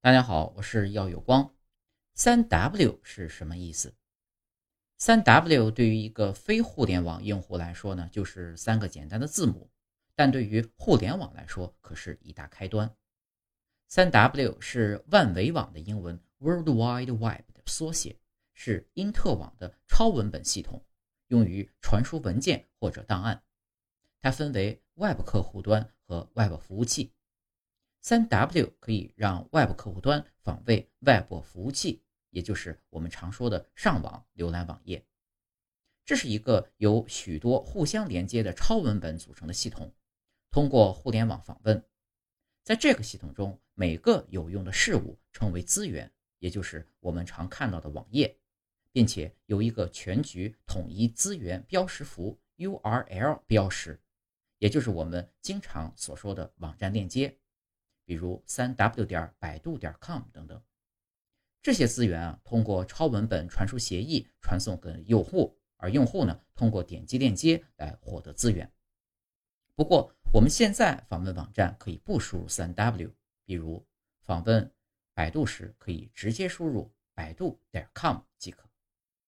大家好，我是耀有光。三 W 是什么意思？三 W 对于一个非互联网用户来说呢，就是三个简单的字母，但对于互联网来说，可是一大开端。三 W 是万维网的英文 World Wide Web 的缩写，是因特网的超文本系统，用于传输文件或者档案。它分为 Web 客户端和 Web 服务器。三 W 可以让 Web 客户端访问 Web 服务器，也就是我们常说的上网浏览网页。这是一个由许多互相连接的超文本组成的系统，通过互联网访问。在这个系统中，每个有用的事物称为资源，也就是我们常看到的网页，并且有一个全局统一资源标识符 URL 标识，也就是我们经常所说的网站链接。比如三 w 点百度点 com 等等，这些资源啊，通过超文本传输协议传送给用户，而用户呢，通过点击链接来获得资源。不过，我们现在访问网站可以不输入三 w，比如访问百度时，可以直接输入百度点 com 即可。